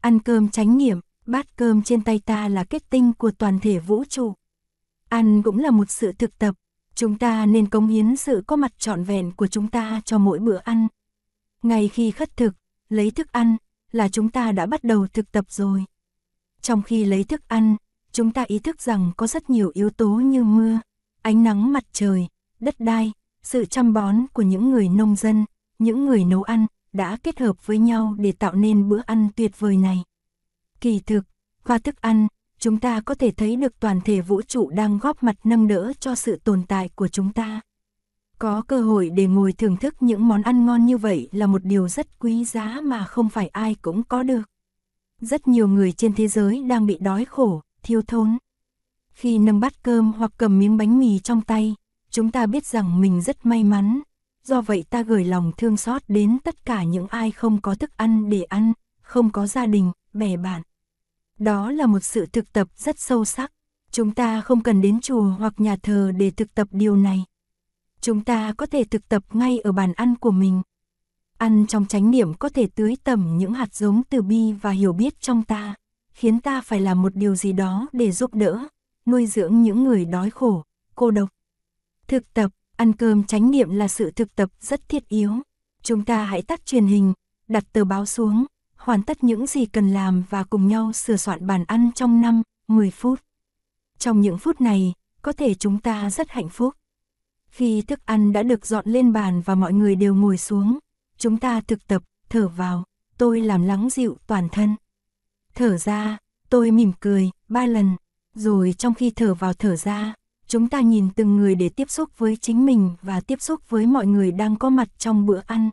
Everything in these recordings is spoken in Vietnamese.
Ăn cơm chánh niệm, bát cơm trên tay ta là kết tinh của toàn thể vũ trụ. Ăn cũng là một sự thực tập, chúng ta nên cống hiến sự có mặt trọn vẹn của chúng ta cho mỗi bữa ăn. Ngay khi khất thực, lấy thức ăn, là chúng ta đã bắt đầu thực tập rồi. Trong khi lấy thức ăn, chúng ta ý thức rằng có rất nhiều yếu tố như mưa, ánh nắng mặt trời, đất đai, sự chăm bón của những người nông dân, những người nấu ăn, đã kết hợp với nhau để tạo nên bữa ăn tuyệt vời này. Kỳ thực, qua thức ăn, chúng ta có thể thấy được toàn thể vũ trụ đang góp mặt nâng đỡ cho sự tồn tại của chúng ta. Có cơ hội để ngồi thưởng thức những món ăn ngon như vậy là một điều rất quý giá mà không phải ai cũng có được. Rất nhiều người trên thế giới đang bị đói khổ, thiếu thốn. Khi nâng bát cơm hoặc cầm miếng bánh mì trong tay, chúng ta biết rằng mình rất may mắn. Do vậy ta gửi lòng thương xót đến tất cả những ai không có thức ăn để ăn, không có gia đình, bè bạn. Đó là một sự thực tập rất sâu sắc. Chúng ta không cần đến chùa hoặc nhà thờ để thực tập điều này. Chúng ta có thể thực tập ngay ở bàn ăn của mình. Ăn trong chánh niệm có thể tưới tẩm những hạt giống từ bi và hiểu biết trong ta, khiến ta phải làm một điều gì đó để giúp đỡ, nuôi dưỡng những người đói khổ, cô độc. Thực tập, ăn cơm chánh niệm là sự thực tập rất thiết yếu. Chúng ta hãy tắt truyền hình, đặt tờ báo xuống, hoàn tất những gì cần làm và cùng nhau sửa soạn bàn ăn trong 5, 10 phút. Trong những phút này, có thể chúng ta rất hạnh phúc. Khi thức ăn đã được dọn lên bàn và mọi người đều ngồi xuống, chúng ta thực tập, thở vào, tôi làm lắng dịu toàn thân. Thở ra, tôi mỉm cười, ba lần, rồi trong khi thở vào thở ra, chúng ta nhìn từng người để tiếp xúc với chính mình và tiếp xúc với mọi người đang có mặt trong bữa ăn.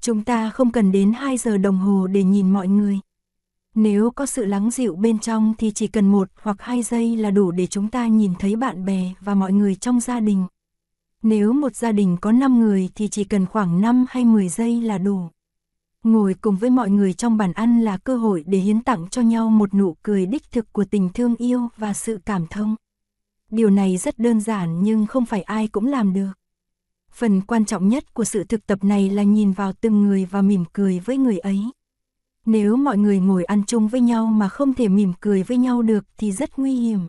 Chúng ta không cần đến 2 giờ đồng hồ để nhìn mọi người. Nếu có sự lắng dịu bên trong thì chỉ cần một hoặc hai giây là đủ để chúng ta nhìn thấy bạn bè và mọi người trong gia đình. Nếu một gia đình có 5 người thì chỉ cần khoảng 5 hay 10 giây là đủ. Ngồi cùng với mọi người trong bàn ăn là cơ hội để hiến tặng cho nhau một nụ cười đích thực của tình thương yêu và sự cảm thông. Điều này rất đơn giản nhưng không phải ai cũng làm được. Phần quan trọng nhất của sự thực tập này là nhìn vào từng người và mỉm cười với người ấy. Nếu mọi người ngồi ăn chung với nhau mà không thể mỉm cười với nhau được thì rất nguy hiểm.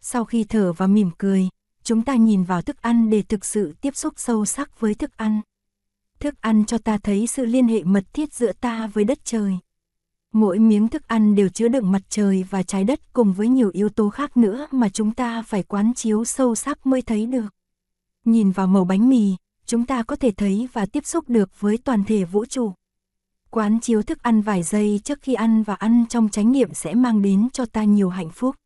Sau khi thở và mỉm cười, chúng ta nhìn vào thức ăn để thực sự tiếp xúc sâu sắc với thức ăn. Thức ăn cho ta thấy sự liên hệ mật thiết giữa ta với đất trời. Mỗi miếng thức ăn đều chứa đựng mặt trời và trái đất cùng với nhiều yếu tố khác nữa mà chúng ta phải quán chiếu sâu sắc mới thấy được. Nhìn vào màu bánh mì, chúng ta có thể thấy và tiếp xúc được với toàn thể vũ trụ. Quán chiếu thức ăn vài giây trước khi ăn và ăn trong chánh niệm sẽ mang đến cho ta nhiều hạnh phúc.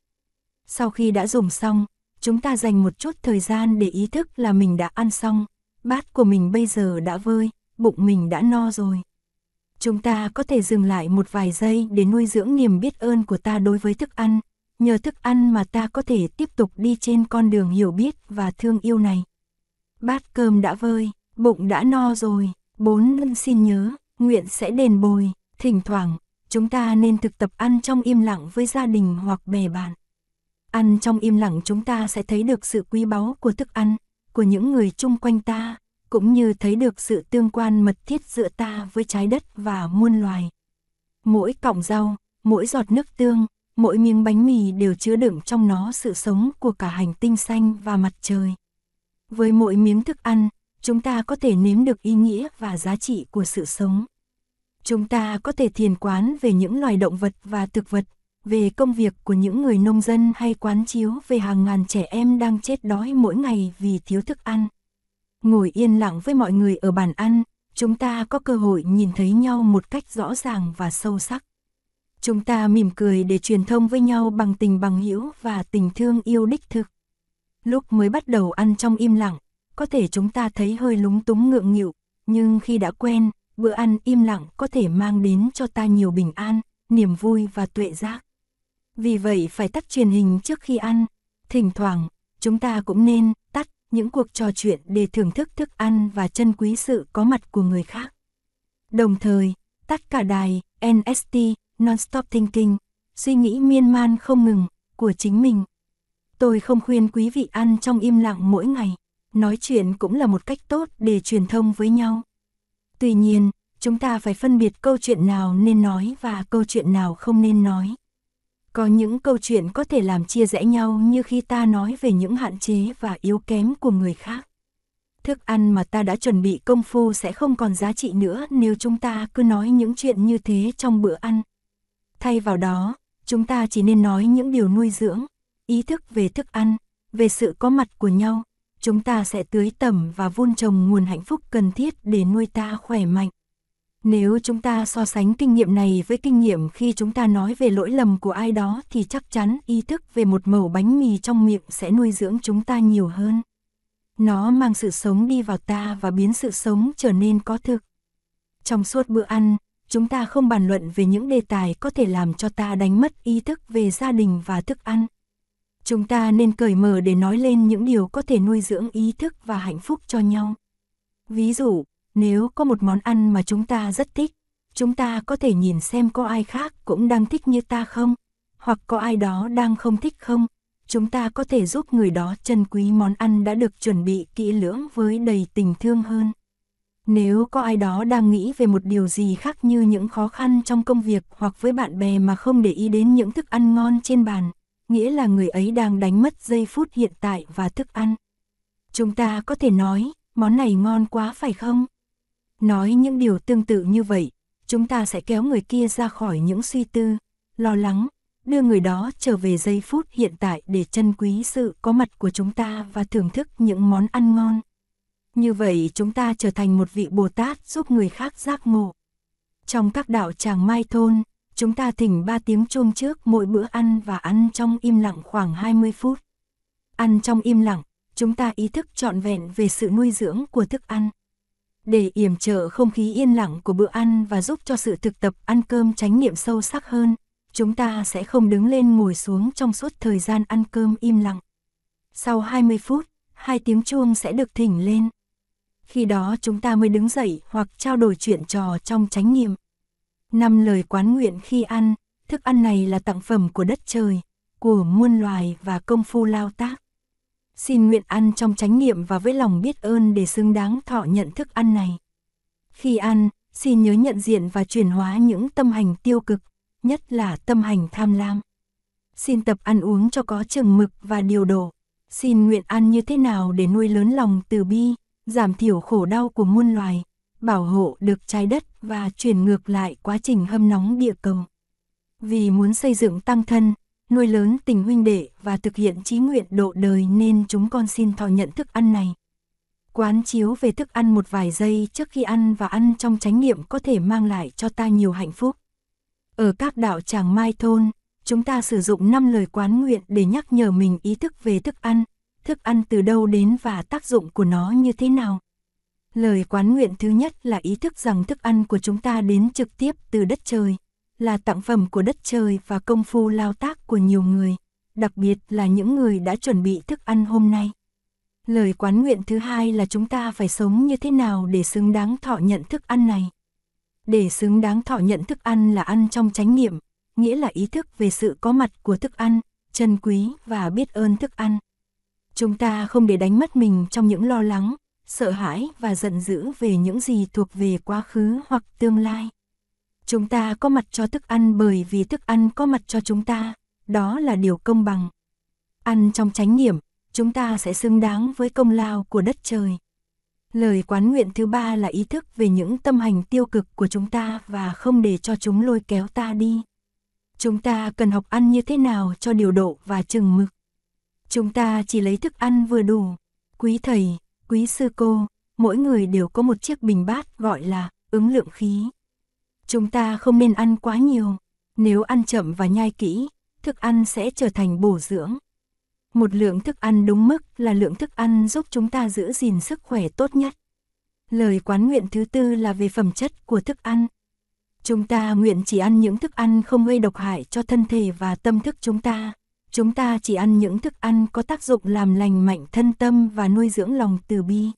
Sau khi đã dùng xong, chúng ta dành một chút thời gian để ý thức là mình đã ăn xong, bát của mình bây giờ đã vơi, bụng mình đã no rồi. Chúng ta có thể dừng lại một vài giây để nuôi dưỡng niềm biết ơn của ta đối với thức ăn, nhờ thức ăn mà ta có thể tiếp tục đi trên con đường hiểu biết và thương yêu này. Bát cơm đã vơi, bụng đã no rồi, bốn lân xin nhớ, nguyện sẽ đền bồi, thỉnh thoảng, chúng ta nên thực tập ăn trong im lặng với gia đình hoặc bè bạn. Ăn trong im lặng chúng ta sẽ thấy được sự quý báu của thức ăn, của những người chung quanh ta, cũng như thấy được sự tương quan mật thiết giữa ta với trái đất và muôn loài. Mỗi cọng rau, mỗi giọt nước tương, mỗi miếng bánh mì đều chứa đựng trong nó sự sống của cả hành tinh xanh và mặt trời. Với mỗi miếng thức ăn, chúng ta có thể nếm được ý nghĩa và giá trị của sự sống. Chúng ta có thể thiền quán về những loài động vật và thực vật, về công việc của những người nông dân hay quán chiếu về hàng ngàn trẻ em đang chết đói mỗi ngày vì thiếu thức ăn. Ngồi yên lặng với mọi người ở bàn ăn, chúng ta có cơ hội nhìn thấy nhau một cách rõ ràng và sâu sắc. Chúng ta mỉm cười để truyền thông với nhau bằng tình bằng hữu và tình thương yêu đích thực. Lúc mới bắt đầu ăn trong im lặng, có thể chúng ta thấy hơi lúng túng ngượng nghịu, nhưng khi đã quen, bữa ăn im lặng có thể mang đến cho ta nhiều bình an, niềm vui và tuệ giác. Vì vậy phải tắt truyền hình trước khi ăn. Thỉnh thoảng, chúng ta cũng nên tắt những cuộc trò chuyện để thưởng thức thức ăn và trân quý sự có mặt của người khác. Đồng thời, tắt cả đài NST, Non-Stop Thinking, suy nghĩ miên man không ngừng, của chính mình. Tôi không khuyên quý vị ăn trong im lặng mỗi ngày, nói chuyện cũng là một cách tốt để truyền thông với nhau. Tuy nhiên, chúng ta phải phân biệt câu chuyện nào nên nói và câu chuyện nào không nên nói. Có những câu chuyện có thể làm chia rẽ nhau như khi ta nói về những hạn chế và yếu kém của người khác. Thức ăn mà ta đã chuẩn bị công phu sẽ không còn giá trị nữa nếu chúng ta cứ nói những chuyện như thế trong bữa ăn. Thay vào đó, chúng ta chỉ nên nói những điều nuôi dưỡng, ý thức về thức ăn, về sự có mặt của nhau. Chúng ta sẽ tưới tẩm và vun trồng nguồn hạnh phúc cần thiết để nuôi ta khỏe mạnh. Nếu chúng ta so sánh kinh nghiệm này với kinh nghiệm khi chúng ta nói về lỗi lầm của ai đó thì chắc chắn ý thức về một mẩu bánh mì trong miệng sẽ nuôi dưỡng chúng ta nhiều hơn. Nó mang sự sống đi vào ta và biến sự sống trở nên có thực. Trong suốt bữa ăn, chúng ta không bàn luận về những đề tài có thể làm cho ta đánh mất ý thức về gia đình và thức ăn. Chúng ta nên cởi mở để nói lên những điều có thể nuôi dưỡng ý thức và hạnh phúc cho nhau. Ví dụ, nếu có một món ăn mà chúng ta rất thích, chúng ta có thể nhìn xem có ai khác cũng đang thích như ta không, hoặc có ai đó đang không thích không. Chúng ta có thể giúp người đó trân quý món ăn đã được chuẩn bị kỹ lưỡng với đầy tình thương hơn. Nếu có ai đó đang nghĩ về một điều gì khác như những khó khăn trong công việc hoặc với bạn bè mà không để ý đến những thức ăn ngon trên bàn, nghĩa là người ấy đang đánh mất giây phút hiện tại và thức ăn. Chúng ta có thể nói, món này ngon quá phải không? Nói những điều tương tự như vậy, chúng ta sẽ kéo người kia ra khỏi những suy tư, lo lắng, đưa người đó trở về giây phút hiện tại để trân quý sự có mặt của chúng ta và thưởng thức những món ăn ngon. Như vậy chúng ta trở thành một vị Bồ Tát giúp người khác giác ngộ. Trong các đạo tràng mai thôn, chúng ta thỉnh ba tiếng chuông trước mỗi bữa ăn và ăn trong im lặng khoảng 20 phút. Ăn trong im lặng, chúng ta ý thức trọn vẹn về sự nuôi dưỡng của thức ăn. Để yểm trợ không khí yên lặng của bữa ăn và giúp cho sự thực tập ăn cơm tránh niệm sâu sắc hơn, chúng ta sẽ không đứng lên ngồi xuống trong suốt thời gian ăn cơm im lặng. Sau 20 phút, hai tiếng chuông sẽ được thỉnh lên. Khi đó chúng ta mới đứng dậy hoặc trao đổi chuyện trò trong chánh niệm. Năm lời quán nguyện khi ăn, thức ăn này là tặng phẩm của đất trời, của muôn loài và công phu lao tác. Xin nguyện ăn trong chánh niệm và với lòng biết ơn để xứng đáng thọ nhận thức ăn này. Khi ăn, xin nhớ nhận diện và chuyển hóa những tâm hành tiêu cực, nhất là tâm hành tham lam. Xin tập ăn uống cho có chừng mực và điều độ. Xin nguyện ăn như thế nào để nuôi lớn lòng từ bi, giảm thiểu khổ đau của muôn loài, bảo hộ được trái đất và chuyển ngược lại quá trình hâm nóng địa cầu. Vì muốn xây dựng tăng thân, nuôi lớn tình huynh đệ và thực hiện chí nguyện độ đời nên chúng con xin thọ nhận thức ăn này. Quán chiếu về thức ăn một vài giây trước khi ăn và ăn trong chánh niệm có thể mang lại cho ta nhiều hạnh phúc. Ở các đạo tràng mai thôn, chúng ta sử dụng 5 lời quán nguyện để nhắc nhở mình ý thức về thức ăn, thức ăn từ đâu đến và tác dụng của nó như thế nào. Lời quán nguyện thứ nhất là ý thức rằng thức ăn của chúng ta đến trực tiếp từ đất trời, là tặng phẩm của đất trời và công phu lao tác của nhiều người, đặc biệt là những người đã chuẩn bị thức ăn hôm nay. Lời quán nguyện thứ hai là chúng ta phải sống như thế nào để xứng đáng thọ nhận thức ăn này. Để xứng đáng thọ nhận thức ăn là ăn trong chánh niệm, nghĩa là ý thức về sự có mặt của thức ăn, trân quý và biết ơn thức ăn. Chúng ta không để đánh mất mình trong những lo lắng, sợ hãi và giận dữ về những gì thuộc về quá khứ hoặc tương lai. Chúng ta có mặt cho thức ăn bởi vì thức ăn có mặt cho chúng ta, đó là điều công bằng. Ăn trong chánh niệm, chúng ta sẽ xứng đáng với công lao của đất trời. Lời quán nguyện thứ ba là ý thức về những tâm hành tiêu cực của chúng ta và không để cho chúng lôi kéo ta đi. Chúng ta cần học ăn như thế nào cho điều độ và chừng mực. Chúng ta chỉ lấy thức ăn vừa đủ. Quý thầy, quý sư cô, mỗi người đều có một chiếc bình bát gọi là ứng lượng khí. Chúng ta không nên ăn quá nhiều. Nếu ăn chậm và nhai kỹ, thức ăn sẽ trở thành bổ dưỡng. Một lượng thức ăn đúng mức là lượng thức ăn giúp chúng ta giữ gìn sức khỏe tốt nhất. Lời quán nguyện thứ tư là về phẩm chất của thức ăn. Chúng ta nguyện chỉ ăn những thức ăn không gây độc hại cho thân thể và tâm thức chúng ta. Chúng ta chỉ ăn những thức ăn có tác dụng làm lành mạnh thân tâm và nuôi dưỡng lòng từ bi.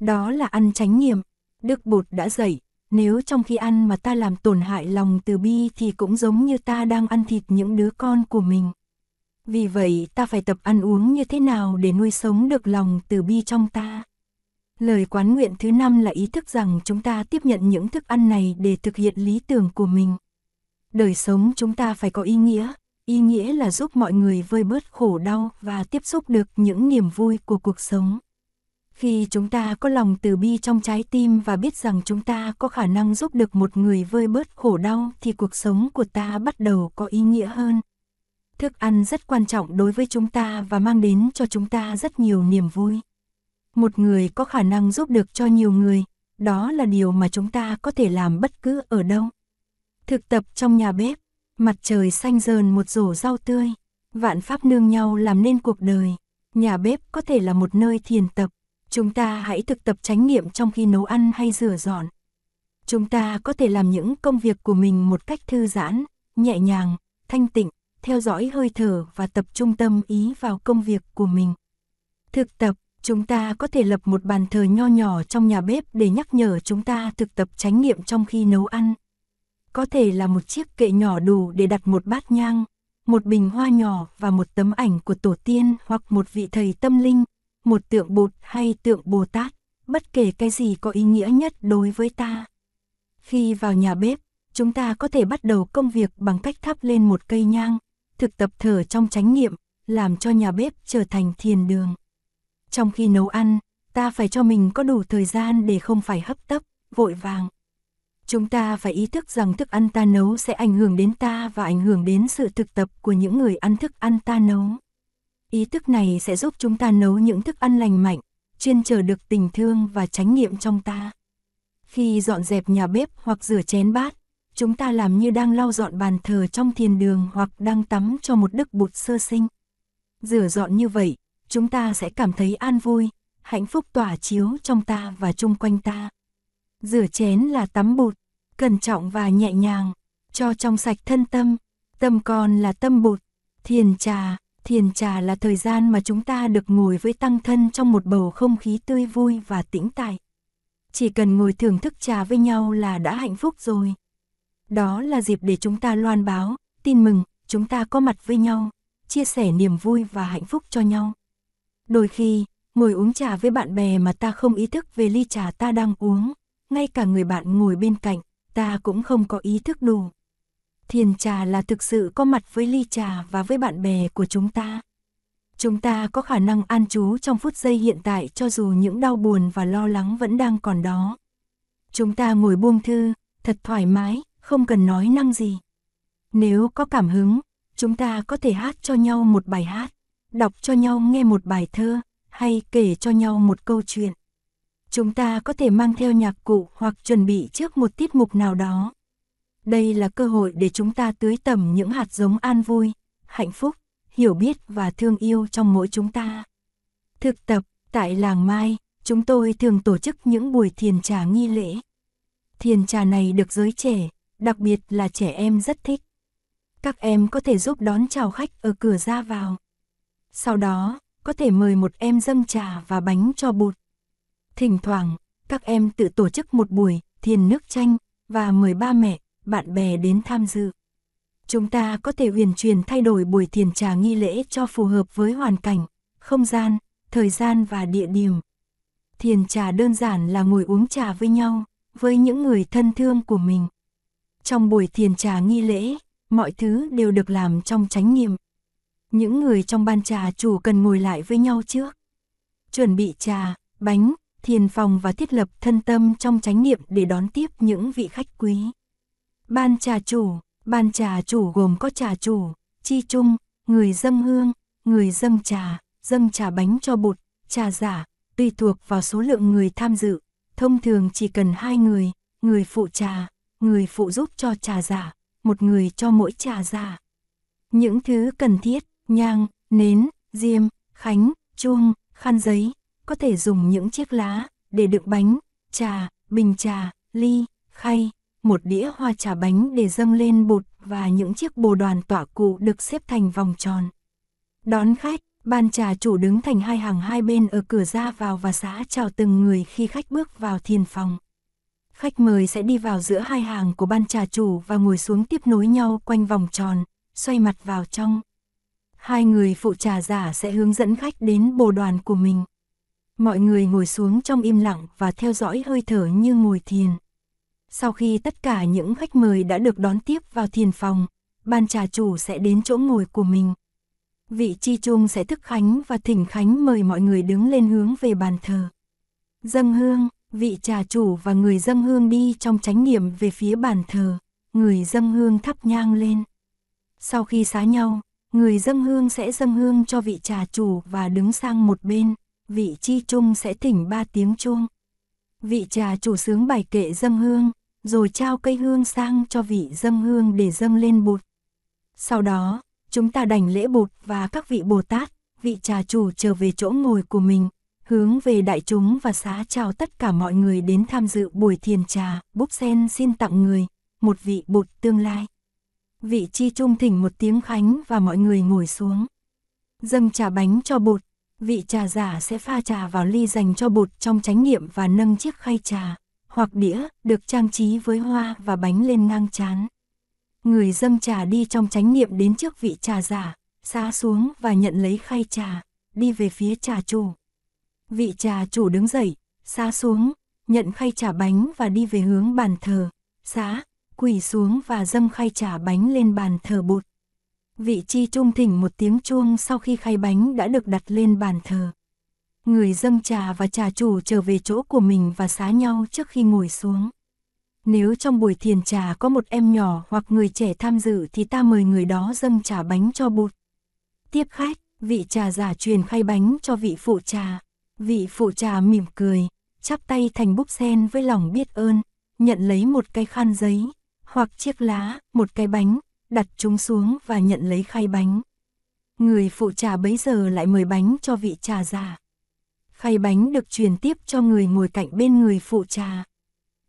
Đó là ăn chánh niệm. Đức Bụt đã dạy, nếu trong khi ăn mà ta làm tổn hại lòng từ bi thì cũng giống như ta đang ăn thịt những đứa con của mình. Vì vậy ta phải tập ăn uống như thế nào để nuôi sống được lòng từ bi trong ta. Lời quán nguyện thứ năm là ý thức rằng chúng ta tiếp nhận những thức ăn này để thực hiện lý tưởng của mình. Đời sống chúng ta phải có ý nghĩa, ý nghĩa là giúp mọi người vơi bớt khổ đau và tiếp xúc được những niềm vui của cuộc sống. Khi chúng ta có lòng từ bi trong trái tim và biết rằng chúng ta có khả năng giúp được một người vơi bớt khổ đau thì cuộc sống của ta bắt đầu có ý nghĩa hơn. Thức ăn rất quan trọng đối với chúng ta và mang đến cho chúng ta rất nhiều niềm vui. Một người có khả năng giúp được cho nhiều người, đó là điều mà chúng ta có thể làm bất cứ ở đâu. Thực tập trong nhà bếp, mặt trời xanh dờn một rổ rau tươi, vạn pháp nương nhau làm nên cuộc đời. Nhà bếp có thể là một nơi thiền tập, chúng ta hãy thực tập chánh niệm trong khi nấu ăn hay rửa dọn. Chúng ta có thể làm những công việc của mình một cách thư giãn, nhẹ nhàng, thanh tịnh, theo dõi hơi thở và tập trung tâm ý vào công việc của mình. Thực tập, chúng ta có thể lập một bàn thờ nho nhỏ trong nhà bếp để nhắc nhở chúng ta thực tập chánh niệm trong khi nấu ăn. Có thể là một chiếc kệ nhỏ đủ để đặt một bát nhang, một bình hoa nhỏ và một tấm ảnh của tổ tiên hoặc một vị thầy tâm linh, một tượng bụt hay tượng Bồ Tát, bất kể cái gì có ý nghĩa nhất đối với ta. Khi vào nhà bếp, chúng ta có thể bắt đầu công việc bằng cách thắp lên một cây nhang, thực tập thở trong chánh niệm, làm cho nhà bếp trở thành thiền đường. Trong khi nấu ăn, ta phải cho mình có đủ thời gian để không phải hấp tấp, vội vàng. Chúng ta phải ý thức rằng thức ăn ta nấu sẽ ảnh hưởng đến ta và ảnh hưởng đến sự thực tập của những người ăn thức ăn ta nấu. Ý thức này sẽ giúp chúng ta nấu những thức ăn lành mạnh, chuyên chờ được tình thương và chánh niệm trong ta. Khi dọn dẹp nhà bếp hoặc rửa chén bát, chúng ta làm như đang lau dọn bàn thờ trong thiền đường hoặc đang tắm cho một đức bụt sơ sinh. Rửa dọn như vậy, chúng ta sẽ cảm thấy an vui, hạnh phúc tỏa chiếu trong ta và chung quanh ta. Rửa chén là tắm bụt, cẩn trọng và nhẹ nhàng, cho trong sạch thân tâm, tâm con là tâm bụt, thiền trà, thiền trà là thời gian mà chúng ta được ngồi với tăng thân trong một bầu không khí tươi vui và tĩnh tại. Chỉ cần ngồi thưởng thức trà với nhau là đã hạnh phúc rồi. Đó là dịp để chúng ta loan báo, tin mừng, chúng ta có mặt với nhau, chia sẻ niềm vui và hạnh phúc cho nhau. Đôi khi, ngồi uống trà với bạn bè mà ta không ý thức về ly trà ta đang uống, ngay cả người bạn ngồi bên cạnh, ta cũng không có ý thức đủ. Thiền trà là thực sự có mặt với ly trà và với bạn bè của chúng ta. Chúng ta có khả năng an trú trong phút giây hiện tại cho dù những đau buồn và lo lắng vẫn đang còn đó. Chúng ta ngồi buông thư, thật thoải mái, không cần nói năng gì. Nếu có cảm hứng, chúng ta có thể hát cho nhau một bài hát, đọc cho nhau nghe một bài thơ, hay kể cho nhau một câu chuyện. Chúng ta có thể mang theo nhạc cụ hoặc chuẩn bị trước một tiết mục nào đó. Đây là cơ hội để chúng ta tưới tầm những hạt giống an vui, hạnh phúc, hiểu biết và thương yêu trong mỗi chúng ta. Thực tập, tại làng Mai, chúng tôi thường tổ chức những buổi thiền trà nghi lễ. Thiền trà này được giới trẻ, đặc biệt là trẻ em rất thích. Các em có thể giúp đón chào khách ở cửa ra vào. Sau đó, có thể mời một em dâng trà và bánh cho bụt. Thỉnh thoảng, các em tự tổ chức một buổi thiền nước chanh và mời ba mẹ, bạn bè đến tham dự. Chúng ta có thể huyền truyền thay đổi buổi thiền trà nghi lễ cho phù hợp với hoàn cảnh, không gian, thời gian và địa điểm. Thiền trà đơn giản là ngồi uống trà với nhau, với những người thân thương của mình. Trong buổi thiền trà nghi lễ, mọi thứ đều được làm trong chánh niệm. Những người trong ban trà chủ cần ngồi lại với nhau trước. Chuẩn bị trà, bánh, thiền phòng và thiết lập thân tâm trong chánh niệm để đón tiếp những vị khách quý. Ban trà chủ, ban trà chủ gồm có trà chủ, chi chung, người dâng hương, người dâng trà, dâng trà bánh cho bụt, trà giả, tùy thuộc vào số lượng người tham dự. Thông thường chỉ cần hai người, người phụ trà, người phụ giúp cho trà giả, một người cho mỗi trà giả. Những thứ cần thiết, nhang, nến, diêm, khánh, chuông, khăn giấy, có thể dùng những chiếc lá để đựng bánh, trà, bình trà, ly, khay, một đĩa hoa trà bánh để dâng lên bột và những chiếc bồ đoàn tỏa cụ được xếp thành vòng tròn. Đón khách, ban trà chủ đứng thành hai hàng hai bên ở cửa ra vào và xã chào từng người khi khách bước vào thiền phòng. Khách mời sẽ đi vào giữa hai hàng của ban trà chủ và ngồi xuống tiếp nối nhau quanh vòng tròn, xoay mặt vào trong. Hai người phụ trà giả sẽ hướng dẫn khách đến bồ đoàn của mình. Mọi người ngồi xuống trong im lặng và theo dõi hơi thở như ngồi thiền. Sau khi tất cả những khách mời đã được đón tiếp vào thiền phòng, ban trà chủ sẽ đến chỗ ngồi của mình. Vị chi chung sẽ thức khánh và thỉnh khánh mời mọi người đứng lên hướng về bàn thờ. Dâng hương, vị trà chủ và người dâng hương đi trong chánh niệm về phía bàn thờ, người dâng hương thắp nhang lên. Sau khi xá nhau, người dâng hương sẽ dâng hương cho vị trà chủ và đứng sang một bên, vị chi chung sẽ thỉnh ba tiếng chuông. Vị trà chủ sướng bài kệ dâng hương, rồi trao cây hương sang cho vị dâng hương để dâng lên bụt. Sau đó, chúng ta đảnh lễ bụt và các vị Bồ Tát, vị trà chủ trở về chỗ ngồi của mình, hướng về đại chúng và xá chào tất cả mọi người đến tham dự buổi thiền trà, búp sen xin tặng người, một vị bụt tương lai. Vị chi trung thỉnh một tiếng khánh và mọi người ngồi xuống. Dâng trà bánh cho bụt, vị trà giả sẽ pha trà vào ly dành cho bụt trong chánh niệm và nâng chiếc khay trà, hoặc đĩa, được trang trí với hoa và bánh lên ngang chán. Người dâng trà đi trong chánh niệm đến trước vị trà giả, xá xuống và nhận lấy khay trà, đi về phía trà chủ. Vị trà chủ đứng dậy, xá xuống, nhận khay trà bánh và đi về hướng bàn thờ, xá, quỳ xuống và dâng khay trà bánh lên bàn thờ bụt. Vị chi trung thỉnh một tiếng chuông sau khi khay bánh đã được đặt lên bàn thờ. Người dâng trà và trà chủ trở về chỗ của mình và xá nhau trước khi ngồi xuống. Nếu trong buổi thiền trà có một em nhỏ hoặc người trẻ tham dự thì ta mời người đó dâng trà bánh cho bụt. Tiếp khách, vị trà giả truyền khay bánh cho vị phụ trà. Vị phụ trà mỉm cười, chắp tay thành búp sen với lòng biết ơn, nhận lấy một cái khăn giấy, hoặc chiếc lá, một cái bánh, đặt chúng xuống và nhận lấy khay bánh. Người phụ trà bấy giờ lại mời bánh cho vị trà giả. Khay bánh được truyền tiếp cho người ngồi cạnh bên người phụ trà.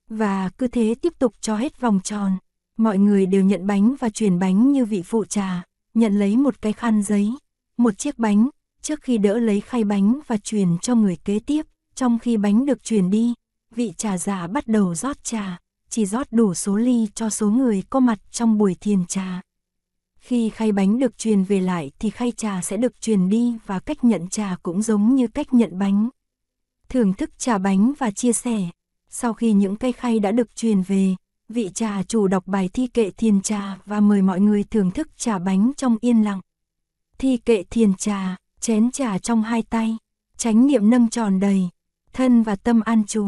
Và cứ thế tiếp tục cho hết vòng tròn. Mọi người đều nhận bánh và truyền bánh như vị phụ trà, nhận lấy một cái khăn giấy, một chiếc bánh, trước khi đỡ lấy khay bánh và truyền cho người kế tiếp. Trong khi bánh được truyền đi, vị trà giả bắt đầu rót trà, chỉ rót đủ số ly cho số người có mặt trong buổi thiền trà. Khi khay bánh được truyền về lại thì khay trà sẽ được truyền đi và cách nhận trà cũng giống như cách nhận bánh. Thưởng thức trà bánh và chia sẻ. Sau khi những cây khay đã được truyền về, vị trà chủ đọc bài thi kệ thiền trà và mời mọi người thưởng thức trà bánh trong yên lặng. Thi kệ thiền trà, chén trà trong hai tay, chánh niệm nâng tròn đầy, thân và tâm an trú.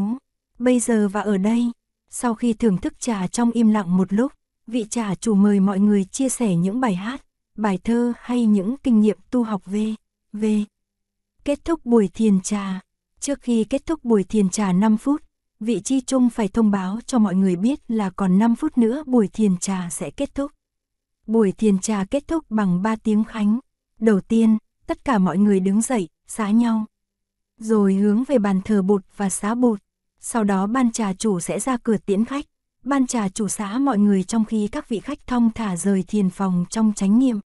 Bây giờ và ở đây, sau khi thưởng thức trà trong im lặng một lúc, vị trà chủ mời mọi người chia sẻ những bài hát, bài thơ hay những kinh nghiệm tu học về, về. Kết thúc buổi thiền trà. Trước khi kết thúc buổi thiền trà 5 phút, vị chi chung phải thông báo cho mọi người biết là còn 5 phút nữa buổi thiền trà sẽ kết thúc. Buổi thiền trà kết thúc bằng 3 tiếng khánh. Đầu tiên, tất cả mọi người đứng dậy, xá nhau. Rồi hướng về bàn thờ bụt và xá bụt. Sau đó ban trà chủ sẽ ra cửa tiễn khách ban trà chủ xã mọi người trong khi các vị khách thong thả rời thiền phòng trong chánh niệm.